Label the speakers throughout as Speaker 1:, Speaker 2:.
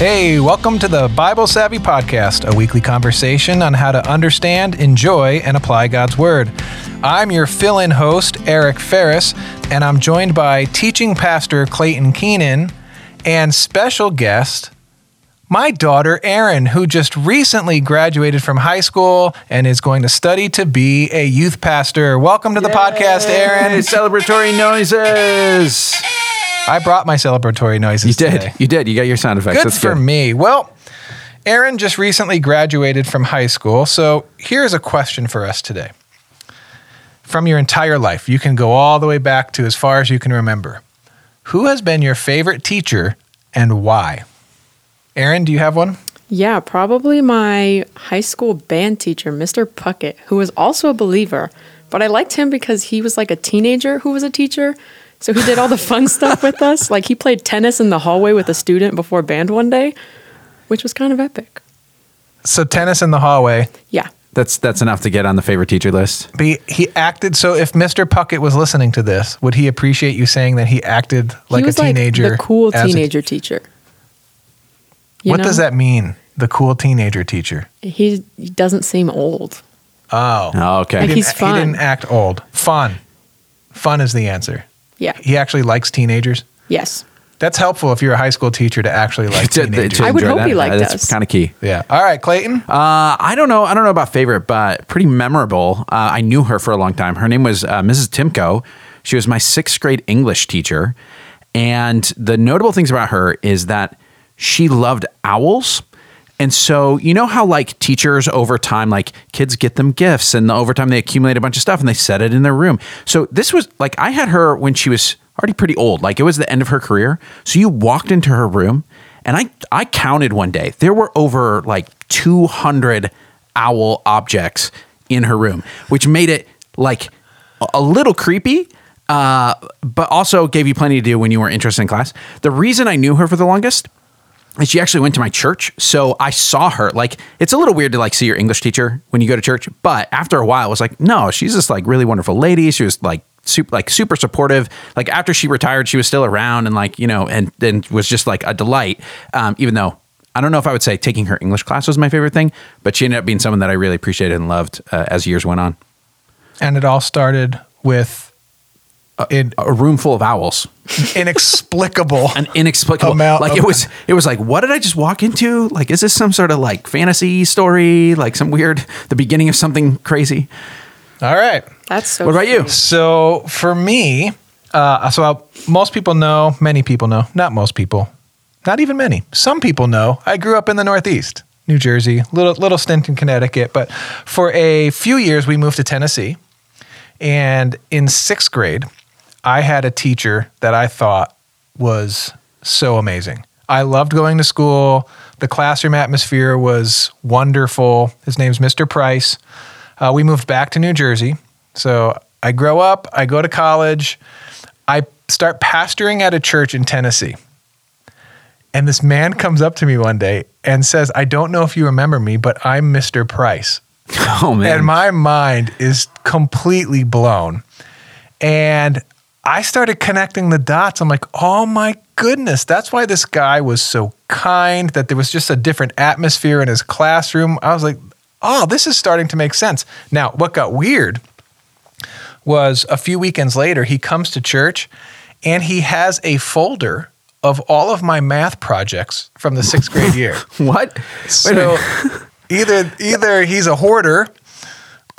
Speaker 1: Hey, welcome to the Bible Savvy Podcast, a weekly conversation on how to understand, enjoy, and apply God's Word. I'm your fill in host, Eric Ferris, and I'm joined by teaching pastor Clayton Keenan and special guest, my daughter Erin, who just recently graduated from high school and is going to study to be a youth pastor. Welcome to the podcast, Erin.
Speaker 2: Celebratory noises.
Speaker 1: I brought my celebratory noises.
Speaker 2: You did.
Speaker 1: today.
Speaker 2: You did. You got your sound effects.
Speaker 1: Good
Speaker 2: That's
Speaker 1: for
Speaker 2: good.
Speaker 1: me. Well, Erin just recently graduated from high school, so here's a question for us today. From your entire life, you can go all the way back to as far as you can remember. Who has been your favorite teacher and why? Erin, do you have one?
Speaker 3: Yeah, probably my high school band teacher, Mr. Puckett, who was also a believer. But I liked him because he was like a teenager who was a teacher. So he did all the fun stuff with us. Like he played tennis in the hallway with a student before band one day, which was kind of epic.
Speaker 1: So tennis in the hallway.
Speaker 3: Yeah.
Speaker 2: That's that's enough to get on the favorite teacher list.
Speaker 1: But he, he acted so if Mr. Puckett was listening to this, would he appreciate you saying that he acted like
Speaker 3: he was
Speaker 1: a teenager?
Speaker 3: like the cool
Speaker 1: as a-
Speaker 3: teenager teacher. You
Speaker 1: what
Speaker 3: know?
Speaker 1: does that mean? The cool teenager teacher.
Speaker 3: He, he doesn't seem old.
Speaker 1: Oh.
Speaker 2: Oh, okay.
Speaker 3: Like
Speaker 1: He
Speaker 3: he's
Speaker 1: didn't-
Speaker 3: fun.
Speaker 1: He didn't act old. Fun. Fun is the answer.
Speaker 3: Yeah.
Speaker 1: He actually likes teenagers.
Speaker 3: Yes.
Speaker 1: That's helpful if you're a high school teacher to actually like
Speaker 2: To- to-
Speaker 1: teenagers.
Speaker 2: to
Speaker 3: I would
Speaker 2: enjoy
Speaker 3: hope he liked
Speaker 2: That's
Speaker 3: us.
Speaker 2: kind of key.
Speaker 1: yeah. All right, Clayton.
Speaker 2: Uh, I don't know. I don't know about favorite, but pretty memorable. Uh, I knew her for a long time. Her name was uh, Mrs. Timko. She was my sixth grade English teacher, and the notable things about her is that she loved owls. And so, you know how like teachers over time, like kids get them gifts, and over time they accumulate a bunch of stuff and they set it in their room. So this was like I had her when she was already pretty old, like it was the end of her career. So you walked into her room, and I I counted one day there were over like two hundred owl objects in her room, which made it like a little creepy. Uh, but also gave you plenty to do when you were interested in class. The reason I knew her for the longest and she actually went to my church so i saw her. Like it's a little weird to like see your english teacher when you go to church but after a while i was like no she's this like really wonderful lady. She was like super like super supportive. Like after she retired she was still around and like you know and and was just like a delight um, even though i don't know if i would say taking her english class was my favorite thing but she ended up being someone that i really appreciated and loved uh, as years went on.
Speaker 1: And it all started with an
Speaker 2: a room full of owls
Speaker 1: inexplicable.
Speaker 2: an inexplicable
Speaker 1: Amount
Speaker 2: like
Speaker 1: of-
Speaker 2: it was it was like what did i just walk into like is this some sort of like fantasy story like some weird the beginning of something crazy
Speaker 1: all right.
Speaker 3: That's so
Speaker 2: what about you
Speaker 1: So for me, uh, so I'll, most people know, many people know, not most people, not even many. Some people know. I grew up in the Northeast, New Jersey, little little stint in Connecticut, but for a few years we moved to Tennessee, and in sixth grade, I had a teacher that I thought was so amazing. I loved going to school. The classroom atmosphere was wonderful. His name's Mr. Price. Uh, we moved back to New Jersey. So I grow up, I go to college, I start pastoring at a church in Tennessee. And this man comes up to me one day and says, I don't know if you remember me, but I'm Mr. Price.
Speaker 2: oh man
Speaker 1: And my mind is completely blown. And I started connecting the dots. I'm like, oh my goodness, that's why this guy was so kind, that there was just a different atmosphere in his classroom. I was like, oh, this is starting to make sense. Now, what got weird was a few weekends later, he comes to church and he has a folder of all of my math projects from the sixth grade year.
Speaker 2: what
Speaker 1: So either either he's a hoarder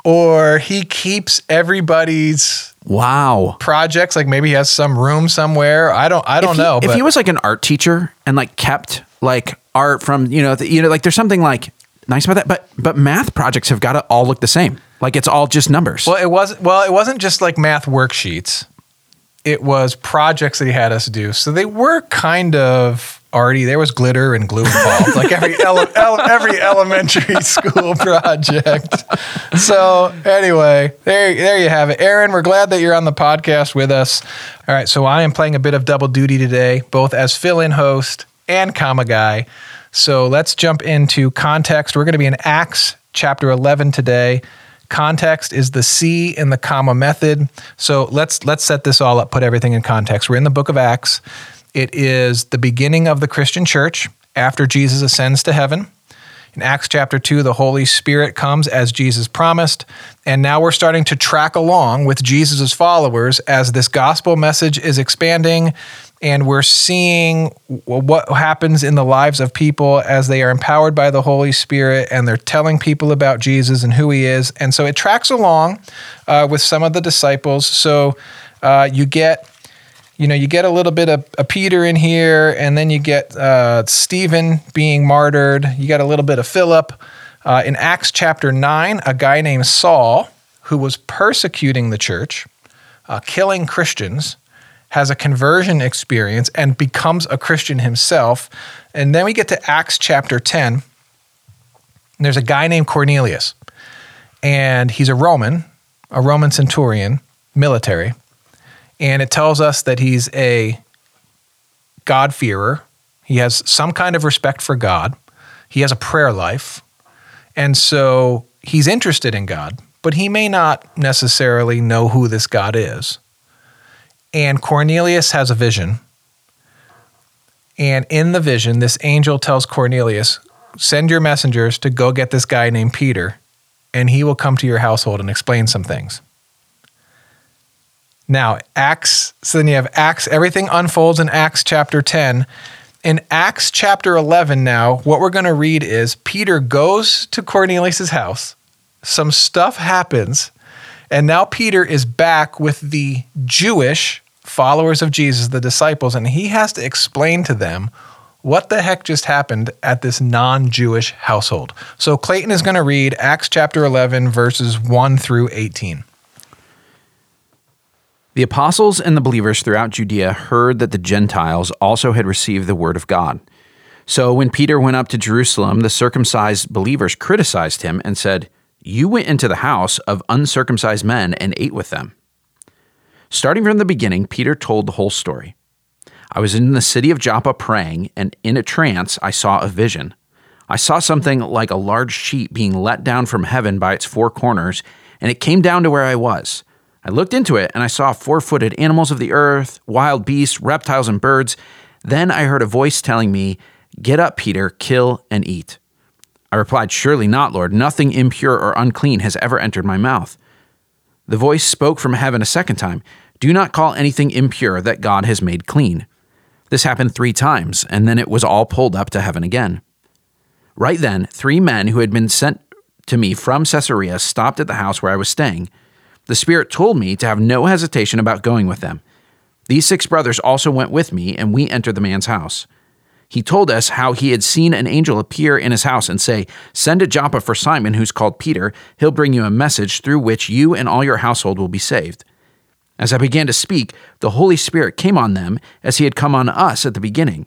Speaker 1: or he keeps everybody's
Speaker 2: wow
Speaker 1: projects like maybe he has some room somewhere. I don't I don't
Speaker 2: if he,
Speaker 1: know.
Speaker 2: if
Speaker 1: but
Speaker 2: he was like an art teacher and like kept like art from you know the, you know like there's something like nice about that but but math projects have got to all look the same like it's all just numbers
Speaker 1: well it was well it wasn't just like math worksheets. It was projects that he had us do. So they were kind of arty. There was glitter and glue involved, like every ele- ele- every elementary school project. So anyway, there there you have it, Erin. We're glad that you're on the podcast with us. All right, so I am playing a bit of double duty today, both as fill-in host and comma guy. So let's jump into context. We're going to be in Acts chapter 11 today. Context is the C in the comma method. So let's let's set this all up, put everything in context. We're in the book of Acts. It is the beginning of the Christian church. after Jesus ascends to heaven. In Acts chapter 2, the Holy Spirit comes as Jesus promised. And now we're starting to track along with Jesus' followers as this gospel message is expanding. And we're seeing what happens in the lives of people as they are empowered by the Holy Spirit and they're telling people about Jesus and who he is. And so it tracks along uh, with some of the disciples. So uh, you get you know, you get a little bit of Peter in here, and then you get uh, Stephen being martyred. You got a little bit of Philip. Uh, in Acts chapter 9, a guy named Saul, who was persecuting the church, uh, killing Christians, has a conversion experience and becomes a Christian himself. And then we get to Acts chapter 10. And there's a guy named Cornelius, and he's a Roman, a Roman centurion, military and it tells us that he's a God-fearer. He has some kind of respect for God. He has a prayer life. And so he's interested in God, but he may not necessarily know who this God is. And Cornelius has a vision. And in the vision, this angel tells Cornelius, Send your messengers to go get this guy named Peter, and he will come to your household and explain some things. Now, Acts, so then you have Acts, everything unfolds in Acts chapter 10. In Acts chapter 11, now, what we're going to read is Peter goes to Cornelius' house. Some stuff happens. And now Peter is back with the Jewish followers of Jesus, the disciples, and he has to explain to them what the heck just happened at this non Jewish household. So Clayton is going to read Acts chapter 11, verses 1 through 18.
Speaker 2: The apostles and the believers throughout Judea heard that the Gentiles also had received the word of God. So when Peter went up to Jerusalem, the circumcised believers criticized him and said, You went into the house of uncircumcised men and ate with them. Starting from the beginning, Peter told the whole story. I was in the city of Joppa praying, and in a trance I saw a vision. I saw something like a large sheet being let down from heaven by its four corners, and it came down to where I was. I looked into it and I saw four footed animals of the earth, wild beasts, reptiles, and birds. Then I heard a voice telling me, Get up, Peter, kill and eat. I replied, Surely not, Lord. Nothing impure or unclean has ever entered my mouth. The voice spoke from heaven a second time Do not call anything impure that God has made clean. This happened three times, and then it was all pulled up to heaven again. Right then, three men who had been sent to me from Caesarea stopped at the house where I was staying. The Spirit told me to have no hesitation about going with them. These six brothers also went with me, and we entered the man's house. He told us how he had seen an angel appear in his house and say, Send to Joppa for Simon, who's called Peter. He'll bring you a message through which you and all your household will be saved. As I began to speak, the Holy Spirit came on them as he had come on us at the beginning.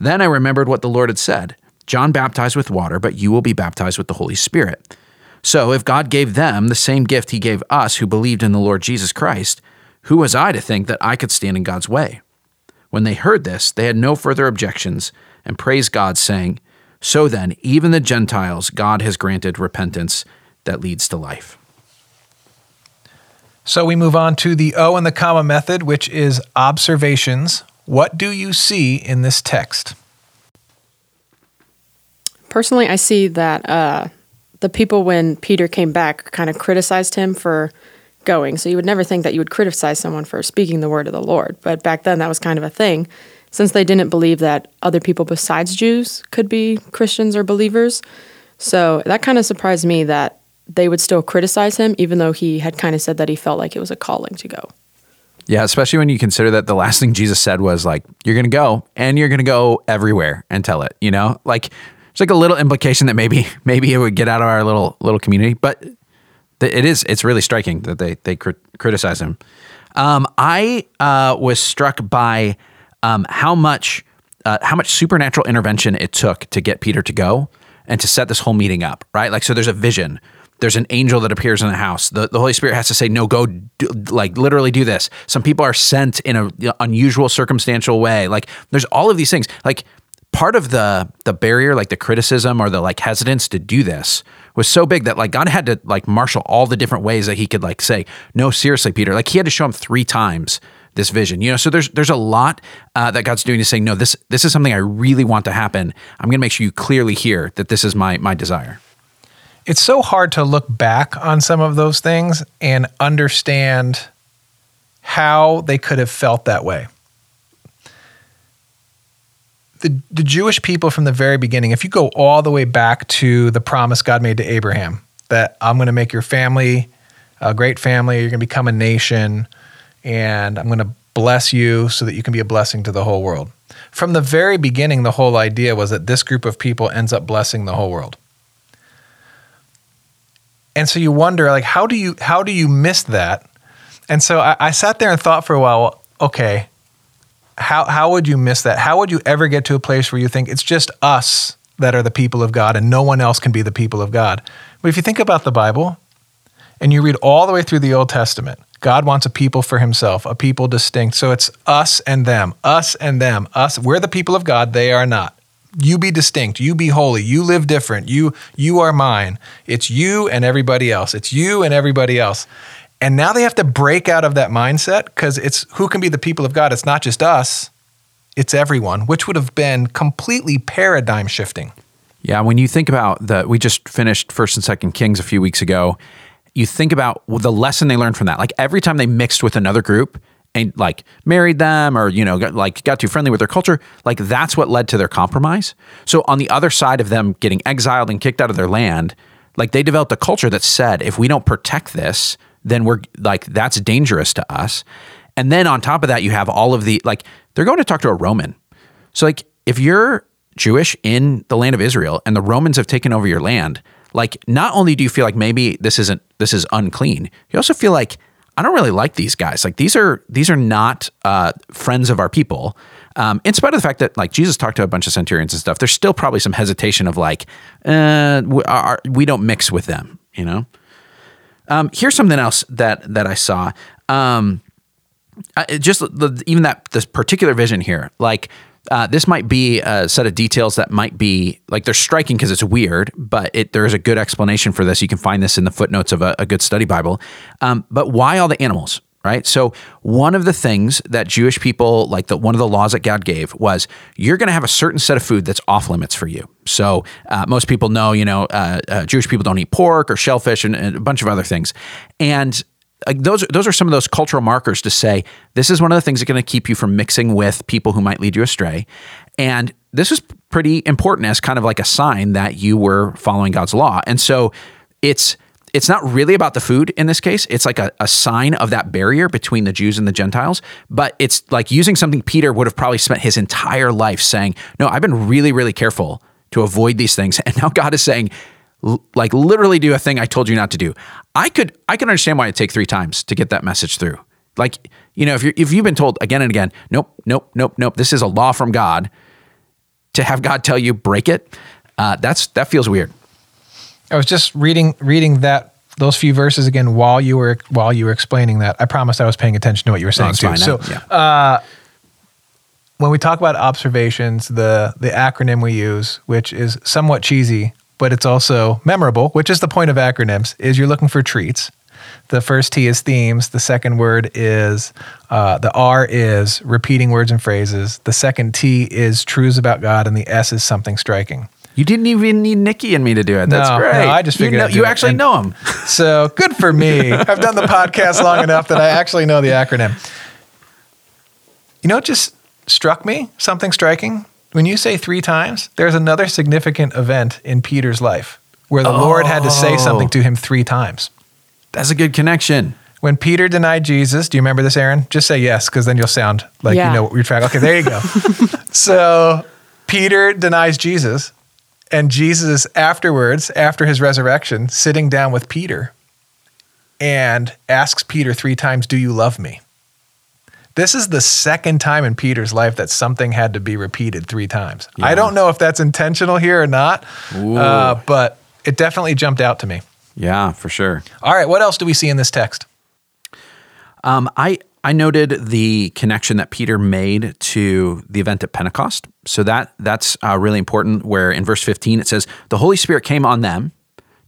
Speaker 2: Then I remembered what the Lord had said John baptized with water, but you will be baptized with the Holy Spirit. So, if God gave them the same gift he gave us who believed in the Lord Jesus Christ, who was I to think that I could stand in God's way? When they heard this, they had no further objections and praised God, saying, So then, even the Gentiles, God has granted repentance that leads to life.
Speaker 1: So we move on to the O and the comma method, which is observations. What do you see in this text?
Speaker 3: Personally, I see that uh, the people when Peter came back kind of criticized him for going. So you would never think that you would criticize someone for speaking the word of the Lord. But back then that was kind of a thing since they didn't believe that other people besides Jews could be Christians or believers. So that kind of surprised me that they would still criticize him even though he had kind of said that he felt like it was a calling to go.
Speaker 2: Yeah, especially when you consider that the last thing Jesus said was like, you're going to go and you're going to go everywhere and tell it, you know? Like it's like a little implication that maybe maybe it would get out of our little little community, but it is it's really striking that they they criticize him. Um, I uh, was struck by um, how much uh, how much supernatural intervention it took to get Peter to go and to set this whole meeting up. Right, like so. There's a vision. There's an angel that appears in the house. The, the Holy Spirit has to say, "No, go, do, like literally do this." Some people are sent in a unusual circumstantial way. Like there's all of these things. Like part of the the barrier like the criticism or the like hesitance to do this was so big that like God had to like marshal all the different ways that he could like say no seriously Peter like he had to show him 3 times this vision. You know, so there's there's a lot uh, that God's doing to say, no, this this is something I really want to happen. I'm going to make sure you clearly hear that this is my my desire.
Speaker 1: It's so hard to look back on some of those things and understand how they could have felt that way. The, the Jewish people from the very beginning, if you go all the way back to the promise God made to Abraham, that I'm going to make your family a great family, you're going to become a nation, and I'm going to bless you so that you can be a blessing to the whole world. From the very beginning, the whole idea was that this group of people ends up blessing the whole world. And so you wonder, like, how do you how do you miss that? And so I, I sat there and thought for a while, well, okay, how how would you miss that? How would you ever get to a place where you think it's just us that are the people of God and no one else can be the people of God? But if you think about the Bible, and you read all the way through the Old Testament, God wants a people for himself, a people distinct. So it's us and them, us and them, us. We're the people of God, they are not. You be distinct, you be holy, you live different, you you are mine. It's you and everybody else. It's you and everybody else. And now they have to break out of that mindset because it's who can be the people of God? It's not just us, it's everyone, which would have been completely paradigm shifting.
Speaker 2: Yeah, when you think about that, we just finished First and Second Kings a few weeks ago, you think about the lesson they learned from that. Like every time they mixed with another group and like married them or, you know, got, like got too friendly with their culture, like that's what led to their compromise. So on the other side of them getting exiled and kicked out of their land, like they developed a culture that said, if we don't protect this, then we're like, that's dangerous to us. And then on top of that, you have all of the, like, they're going to talk to a Roman. So, like, if you're Jewish in the land of Israel and the Romans have taken over your land, like not only do you feel like maybe this isn't this is unclean, you also feel like I don't really like these guys. Like these are these are not uh, friends of our people. Um, in spite of the fact that like Jesus talked to a bunch of centurions and stuff, there's still probably some hesitation of like uh, we, are, we don't mix with them. You know. Um, here's something else that that I saw. Um, I, just the, even that this particular vision here, like uh, this might be a set of details that might be like they're striking because it's weird, but it, there is a good explanation for this. You can find this in the footnotes of a, a good study Bible. Um, but why all the animals? Right. So one of the things that Jewish people, like the one of the laws that God gave, was you're going to have a certain set of food that's off limits for you. So uh, most people know, you know, uh, uh, Jewish people don't eat pork or shellfish and, and a bunch of other things. And like those those are some of those cultural markers to say this is one of the things that's going to keep you from mixing with people who might lead you astray and this is pretty important as kind of like a sign that you were following God's law and so it's it's not really about the food in this case. It's like a, a sign of that barrier between the Jews and the Gentiles. But it's like using something Peter would have probably spent his entire life saying, No, I've been really, really careful to avoid these things. And now God is saying, like literally do a thing I told you not to do. I could I can understand why it take three times to get that message through. Like you know if you if you've been told again and again, nope, nope, nope, nope, this is a law from God. To have God tell you break it, uh, that's that feels weird.
Speaker 1: I was just reading reading that those few verses again while you were while you were explaining that. I promised I was paying attention to what you were saying too. So yeah. uh, when we talk about observations, the the acronym we use, which is somewhat cheesy, but it's also memorable, which is the point of acronyms, is you're looking for treats. The first T is themes. The second word is, uh, the R is repeating words and phrases. The second T is truths about God, and the S is something striking.
Speaker 2: You didn't even need Nikki and me to do it. That's
Speaker 1: no,
Speaker 2: great.
Speaker 1: No, I just figured
Speaker 2: you, know, you actually know him.
Speaker 1: So good for me. I've done the podcast long enough that I actually know the acronym. You know, it just struck me something striking when you say three times, there's another significant event in Peter's life where the oh. Lord had to say something to oh. him three times.
Speaker 2: That's a good connection.
Speaker 1: When Peter denied Jesus, do you remember this, Erin? Just say yes, because then you'll sound like yeah. you know what we're trying. Okay, there you go. so Peter denies Jesus, and Jesus afterwards, after his resurrection, sitting down with Peter and asks Peter three times, Do you love me? This is the second time in Peter's life that something had to be repeated three times. Yeah. I don't know if that's intentional here or not, uh, but it definitely jumped out to me.
Speaker 2: Yeah, for sure.
Speaker 1: All right, what else do we see in this text?
Speaker 2: Um, I I noted the connection that Peter made to the event at Pentecost. So that that's uh, really important. Where in verse fifteen it says, "The Holy Spirit came on them."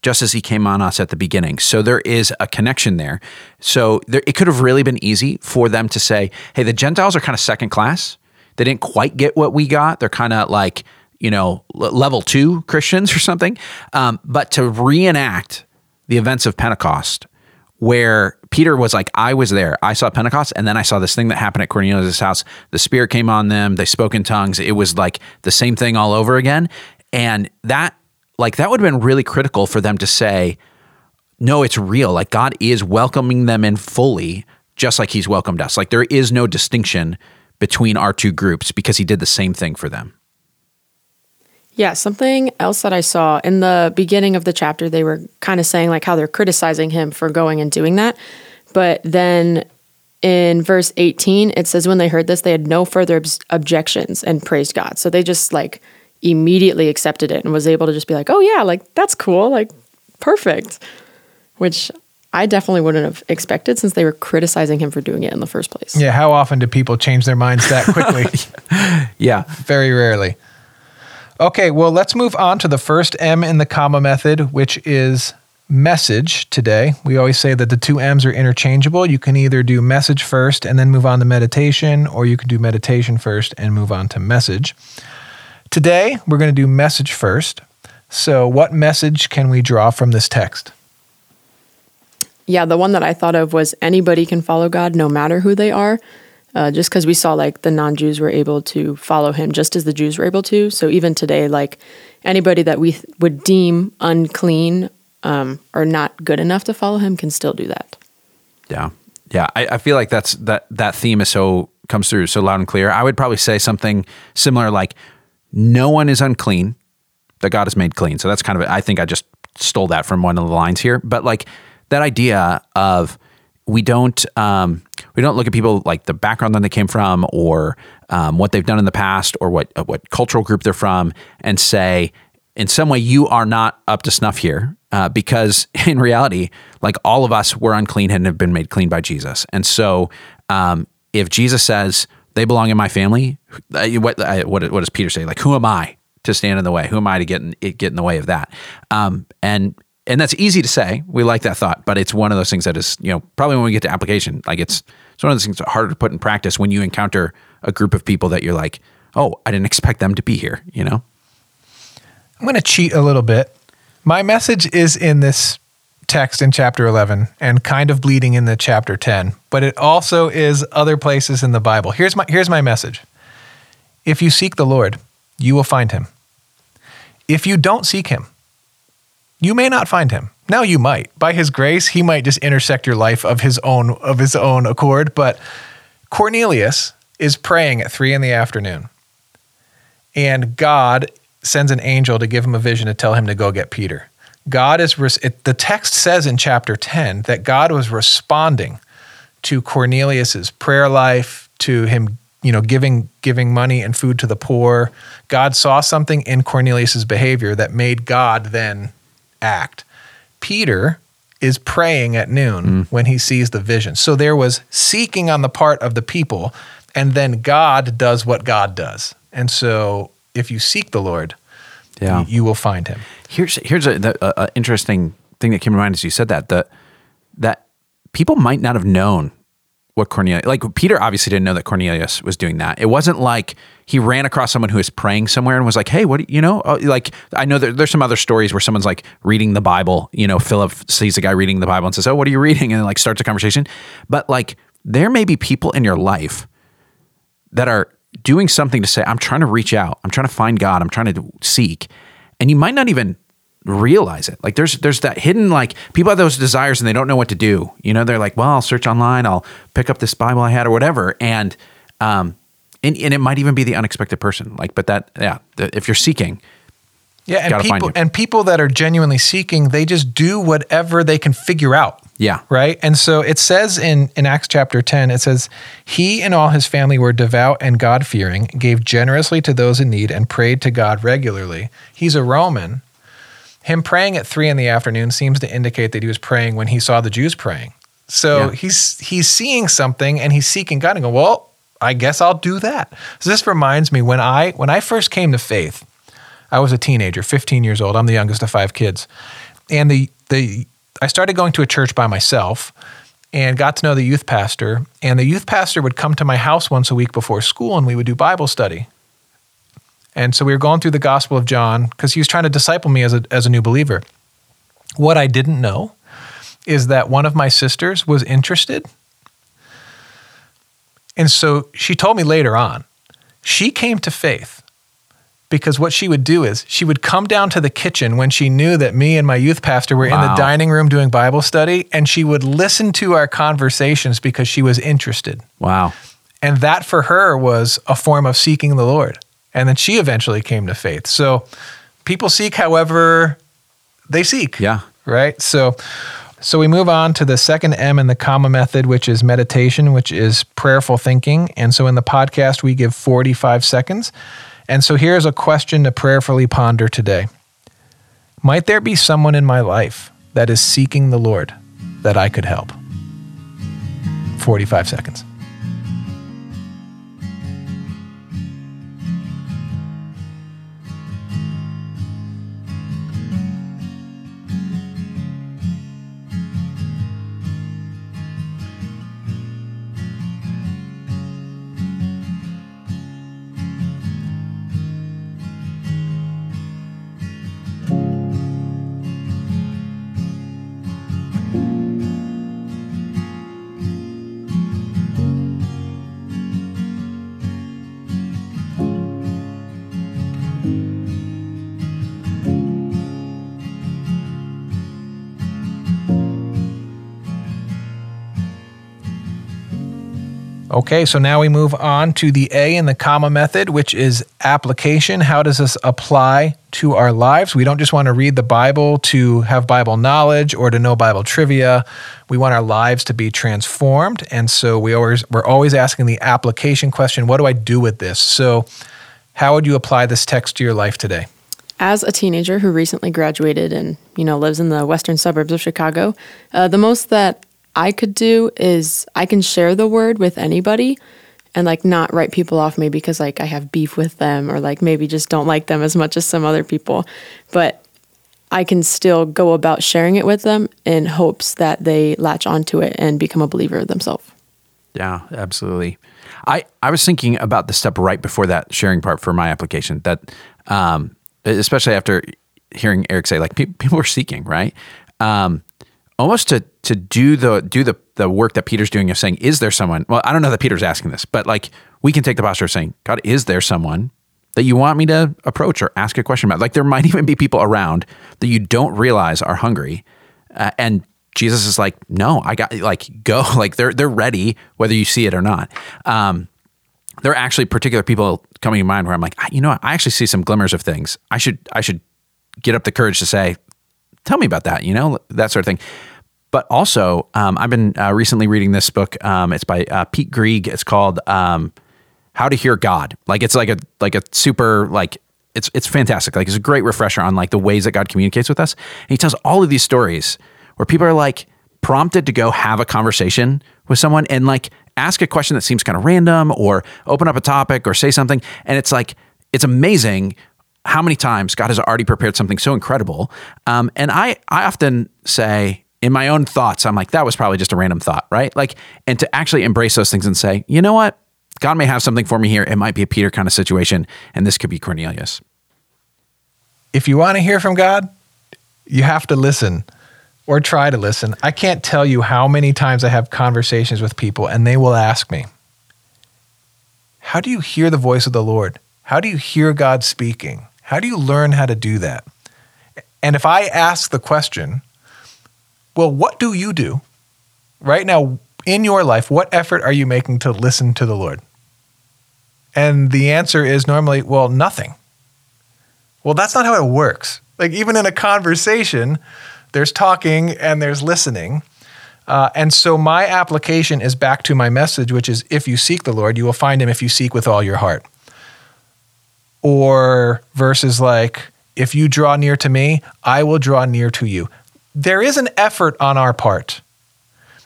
Speaker 2: just as he came on us at the beginning. So there is a connection there. So there, it could have really been easy for them to say, hey, the Gentiles are kind of second class. They didn't quite get what we got. They're kind of like, you know, level two Christians or something. Um, but to reenact the events of Pentecost, where Peter was like, I was there. I saw Pentecost, and then I saw this thing that happened at Cornelius' house. The Spirit came on them. They spoke in tongues. It was like the same thing all over again. And that like that would have been really critical for them to say, no, it's real. Like God is welcoming them in fully, just like He's welcomed us. Like there is no distinction between our two groups because He did the same thing for them.
Speaker 3: Yeah, something else that I saw in the beginning of the chapter, they were kind of saying like how they're criticizing him for going and doing that. But then in verse 18, it says, when they heard this, they had no further ob- objections and praised God. So they just like immediately accepted it and was able to just be like, oh, yeah, like that's cool, like perfect. Which I definitely wouldn't have expected since they were criticizing him for doing it in the first place.
Speaker 1: Yeah, how often do people change their minds that quickly?
Speaker 2: yeah.
Speaker 1: Very rarely. Okay, well, let's move on to the first M in the comma method, which is message today. We always say that the two M's are interchangeable. You can either do message first and then move on to meditation, or you can do meditation first and move on to message. Today, we're going to do message first. So, what message can we draw from this text?
Speaker 3: Yeah, the one that I thought of was anybody can follow God no matter who they are. Uh, just because we saw like the non Jews were able to follow him just as the Jews were able to. So even today, like anybody that we th- would deem unclean um, or not good enough to follow him can still do that.
Speaker 2: Yeah. Yeah. I, I feel like that's that that theme is so comes through so loud and clear. I would probably say something similar like no one is unclean that God has made clean. So that's kind of, I think I just stole that from one of the lines here. But like that idea of we don't, um, we don't look at people like the background that they came from or um, what they've done in the past or what, what cultural group they're from and say, in some way, you are not up to snuff here. Uh, because in reality, like all of us were unclean and have been made clean by Jesus. And so um, if Jesus says, they belong in my family. Uh, what, uh, what, what does Peter say? Like, who am I to stand in the way? Who am I to get in, get in the way of that? Um, and and that's easy to say. We like that thought, but it's one of those things that is, you know, probably when we get to application, like it's it's one of those things that harder to put in practice when you encounter a group of people that you're like, oh, I didn't expect them to be here. You know.
Speaker 1: I'm going to cheat a little bit. My message is in this text in chapter 11 and kind of bleeding in the chapter 10, but it also is other places in the Bible. Here's my, here's my message If you seek the Lord, you will find him. If you don't seek him, you may not find him. Now you might. By his grace, he might just intersect your life of his own of his own accord, but Cornelius is praying at 3 in the afternoon. And God sends an angel to give him a vision to tell him to go get Peter. God is, it, the text says in chapter 10 that God was responding to Cornelius's prayer life, to him, you know, giving, giving money and food to the poor. God saw something in Cornelius's behavior that made God then act. Peter is praying at noon mm. when he sees the vision. So there was seeking on the part of the people, and then God does what God does. And so if you seek the Lord, yeah. you, you will find him.
Speaker 2: Here's here's a, a, a, interesting thing that came to mind as you said that that that people might not have known what Cornelius like Peter obviously didn't know that Cornelius was doing that. It wasn't like he ran across someone who was praying somewhere and was like, "Hey, what you know?" Oh, like I know that there's some other stories where someone's like reading the Bible. You know, Philip sees a guy reading the Bible and says, "Oh, what are you reading?" and then like starts a conversation. But like there may be people in your life that are doing something to say, I'm trying to reach out, I'm trying to find God, I'm trying to seek. And you might not even realize it. Like there's there's that hidden like people have those desires and they don't know what to do. You know, they're like, well, I'll search online, I'll pick up this Bible I had or whatever. And um and, and it might even be the unexpected person. Like, but that yeah, the, if you're seeking,
Speaker 1: yeah, and people and people that are genuinely seeking, they just do whatever they can figure out.
Speaker 2: Yeah.
Speaker 1: Right. And so it says in, in Acts chapter 10, it says, He and all his family were devout and God fearing, gave generously to those in need, and prayed to God regularly. He's a Roman. Him praying at three in the afternoon seems to indicate that he was praying when he saw the Jews praying. So yeah. he's he's seeing something and he's seeking God and go, Well, I guess I'll do that. So this reminds me when I when I first came to faith, I was a teenager, 15 years old. I'm the youngest of five kids. and the the I started going to a church by myself and got to know the youth pastor. And the youth pastor would come to my house once a week before school, and we would do Bible study. And so we were going through the Gospel of John because he was trying to disciple me as a as a new believer. What I didn't know is that one of my sisters was interested. And so she told me later on, she came to faith because what she would do is she would come down to the kitchen when she knew that me and my youth pastor were in the dining room doing Bible study, and she would listen to our conversations because she was interested.
Speaker 2: Wow.
Speaker 1: And that for her was a form of seeking the Lord. And then she eventually came to faith. So people seek however they seek.
Speaker 2: Yeah.
Speaker 1: Right? So so we move on to the second M in the comma method, which is meditation, which is prayerful thinking. And so in the podcast we give 45 seconds. And so here's a question to prayerfully ponder today. Might there be someone in my life that is seeking the Lord that I could help? 45 seconds. Okay, so now we move on to the A in the comma method, which is application. How does this apply to our lives? We don't just want to read the Bible to have Bible knowledge or to know Bible trivia. We want our lives to be transformed, and so we always we're always asking the application question, what do I do with this? So, how would you apply this text to your life today?
Speaker 3: as a teenager who recently graduated and you know lives in the western suburbs of chicago uh, the most that i could do is i can share the word with anybody and like not write people off maybe because like i have beef with them or like maybe just don't like them as much as some other people but i can still go about sharing it with them in hopes that they latch onto it and become a believer themselves
Speaker 2: Yeah, absolutely. I, I was thinking about the step right before that sharing part for my application that, um, especially after hearing Eric say like pe- people are seeking, right? Um, almost to, to do the, do the, the work that Peter's doing of saying, is there someone, well, I don't know that Peter's asking this, but like we can take the posture of saying, God, is there someone that you want me to approach or ask a question about? Like there might even be people around that you don't realize are hungry. Uh, and Jesus is like, no, I got like go like they're they're ready whether you see it or not. Um, there are actually particular people coming to mind where I'm like, "Ah, you know, what? I actually see some glimmers of things. I should I should get up the courage to say, tell me about that, you know, that sort of thing. But also, um, I've been uh, recently reading this book. Um, it's by uh, Pete Greig. It's called um, "How to Hear God." Like it's like a like a super like it's it's fantastic. Like it's a great refresher on like the ways that God communicates with us. And he tells all of these stories where people are like prompted to go have a conversation with someone and like ask a question that seems kind of random or open up a topic or say something. And it's like it's amazing how many times God has already prepared something so incredible. Um, and I I often say in my own thoughts, I'm like, that was probably just a random thought, right? Like, and to actually embrace those things and say, you know what? God may have something for me here. It might be a Peter kind of situation, and this could be Cornelius.
Speaker 1: if you want to hear from God, you have to listen or try to listen. I can't tell you how many times I have conversations with people and they will ask me, How do you hear the voice of the Lord? How do you hear God speaking? How do you learn how to do that? And if I ask the question, Well, what do you do right now in your life? What effort are you making to listen to the Lord? And the answer is normally, Well, nothing. Well, that's not how it works. Like, even in a conversation, there's talking and there's listening. Uh, and so, my application is back to my message, which is if you seek the Lord, you will find him if you seek with all your heart. Or verses like, if you draw near to me, I will draw near to you. There is an effort on our part,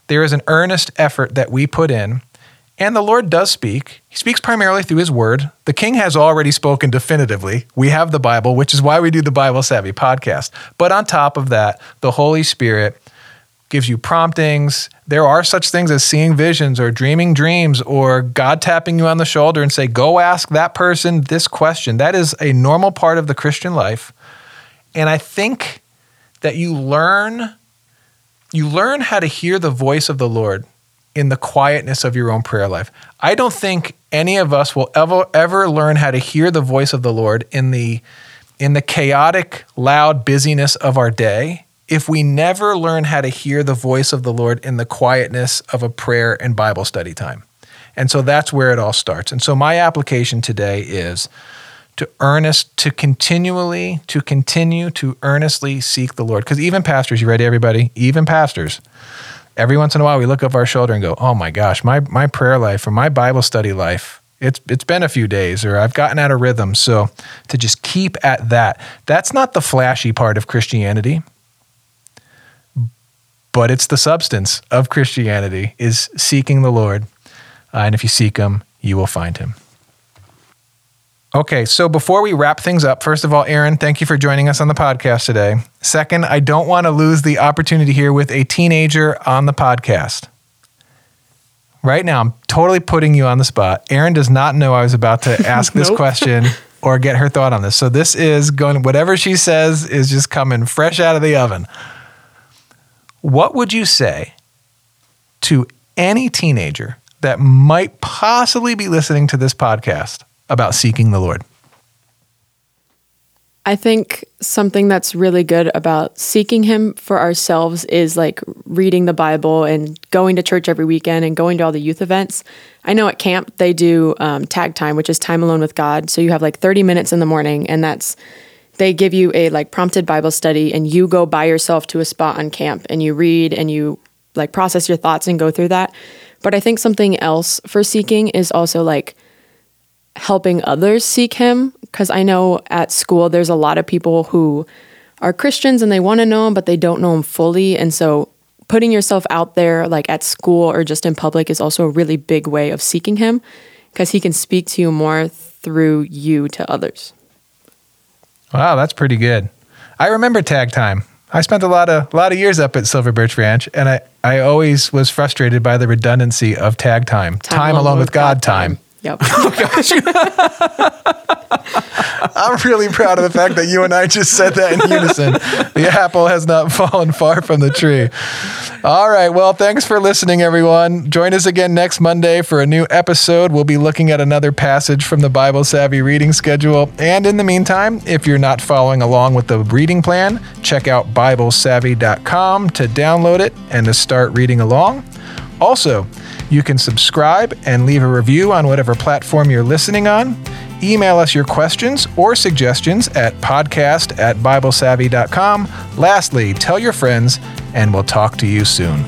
Speaker 1: there is an earnest effort that we put in. And the Lord does speak. He speaks primarily through his word. The king has already spoken definitively. We have the Bible, which is why we do the Bible Savvy podcast. But on top of that, the Holy Spirit gives you promptings. There are such things as seeing visions or dreaming dreams or God tapping you on the shoulder and say, go ask that person this question. That is a normal part of the Christian life. And I think that you learn you learn how to hear the voice of the Lord in the quietness of your own prayer life. I don't think any of us will ever ever learn how to hear the voice of the Lord in the in the chaotic, loud busyness of our day if we never learn how to hear the voice of the Lord in the quietness of a prayer and Bible study time. And so that's where it all starts. And so my application today is to earnest, to continually, to continue to earnestly seek the Lord. Because even pastors, you ready, everybody? Even pastors, every once in a while we look over our shoulder and go, oh my gosh, my, my prayer life or my Bible study life, it's, it's been a few days or I've gotten out of rhythm. So to just keep at that, that's not the flashy part of Christianity but it's the substance of Christianity is seeking the Lord. Uh, and if you seek him, you will find him. Okay, so before we wrap things up, first of all, Erin, thank you for joining us on the podcast today. Second, I don't want to lose the opportunity here with a teenager on the podcast. Right now, I'm totally putting you on the spot. Erin does not know I was about to ask this
Speaker 3: Nope.
Speaker 1: question or get her thought on this. So this is going, whatever she says is just coming fresh out of the oven. What would you say to any teenager that might possibly be listening to this podcast about seeking the Lord?
Speaker 3: I think something that's really good about seeking Him for ourselves is like reading the Bible and going to church every weekend and going to all the youth events. I know at camp they do um, tag time, which is time alone with God. So you have like 30 minutes in the morning, and that's they give you a like prompted Bible study, and you go by yourself to a spot on camp and you read and you like process your thoughts and go through that. But I think something else for seeking is also like helping others seek him because I know at school there's a lot of people who are Christians and they want to know him but they don't know him fully and so putting yourself out there like at school or just in public is also a really big way of seeking him because he can speak to you more through you to others.
Speaker 1: Wow, that's pretty good. I remember tag time. I spent a lot of a lot of years up at Silver Birch Ranch, and I, I always was frustrated by the redundancy of tag time. Time, alone, with God, time.
Speaker 3: Yep.
Speaker 1: Oh, I'm really proud of the fact that you and I just said that in unison. The apple has not fallen far from the tree. All right. Well, thanks for listening, everyone. Join us again next Monday for a new episode. We'll be looking at another passage from the Bible Savvy reading schedule. And in the meantime, if you're not following along with the reading plan, check out BibleSavvy.com to download it and to start reading along. Also, you can subscribe and leave a review on whatever platform you're listening on. Email us your questions or suggestions at podcast at BibleSavvy.com. Lastly, tell your friends, and we'll talk to you soon.